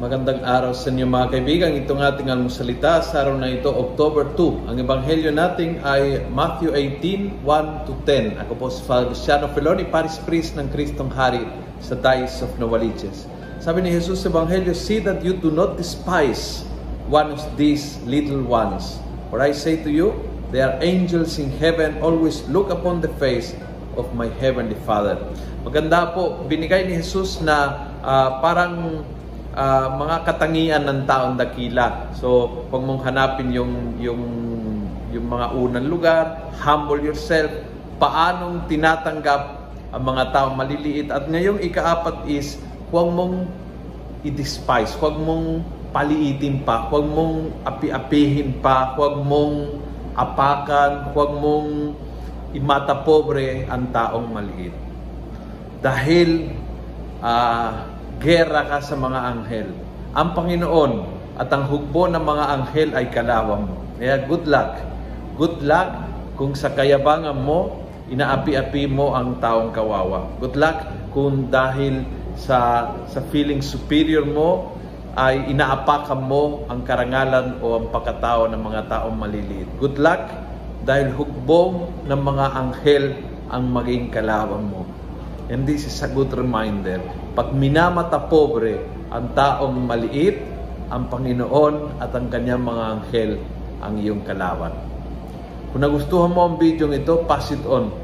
Magandang araw sa inyo mga kaibigan. Itong ating almusalita sa araw na ito, October 2. Ang ebanghelyo natin ay Matthew 18, 1 to 10. Ako po si Father Luciano Feloni, Paris Priest ng Kristong Hari sa Dice of Novaliches. Sabi ni Jesus sa ebanghelyo, See that you do not despise one of these little ones. For I say to you, there are angels in heaven always look upon the face of my heavenly Father. Maganda po, binigay ni Jesus na uh, parang uh, mga katangian ng taong dakila. So, pag mong hanapin yung, yung, yung mga unang lugar, humble yourself, paanong tinatanggap ang mga taong maliliit. At ngayong ikaapat is, huwag mong i-despise, huwag mong paliitin pa, huwag mong api-apihin pa, huwag mong apakan, huwag mong imata pobre ang taong maliit. Dahil uh, gera ka sa mga anghel. Ang Panginoon at ang hugbo ng mga anghel ay kalawang mo. Kaya good luck. Good luck kung sa kayabangan mo, inaapi-api mo ang taong kawawa. Good luck kung dahil sa sa feeling superior mo ay inaapakan mo ang karangalan o ang pagkatao ng mga taong maliliit. Good luck dahil hukbong ng mga anghel ang maging kalawang mo. And this is a good reminder. Pag minamata pobre ang taong maliit, ang Panginoon at ang kanyang mga anghel ang iyong kalawan. Kung nagustuhan mo ang video ito, pass it on.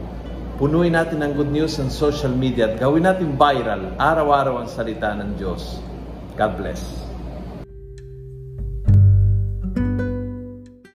Punuin natin ang good news sa social media at gawin natin viral araw-araw ang salita ng Diyos. God bless.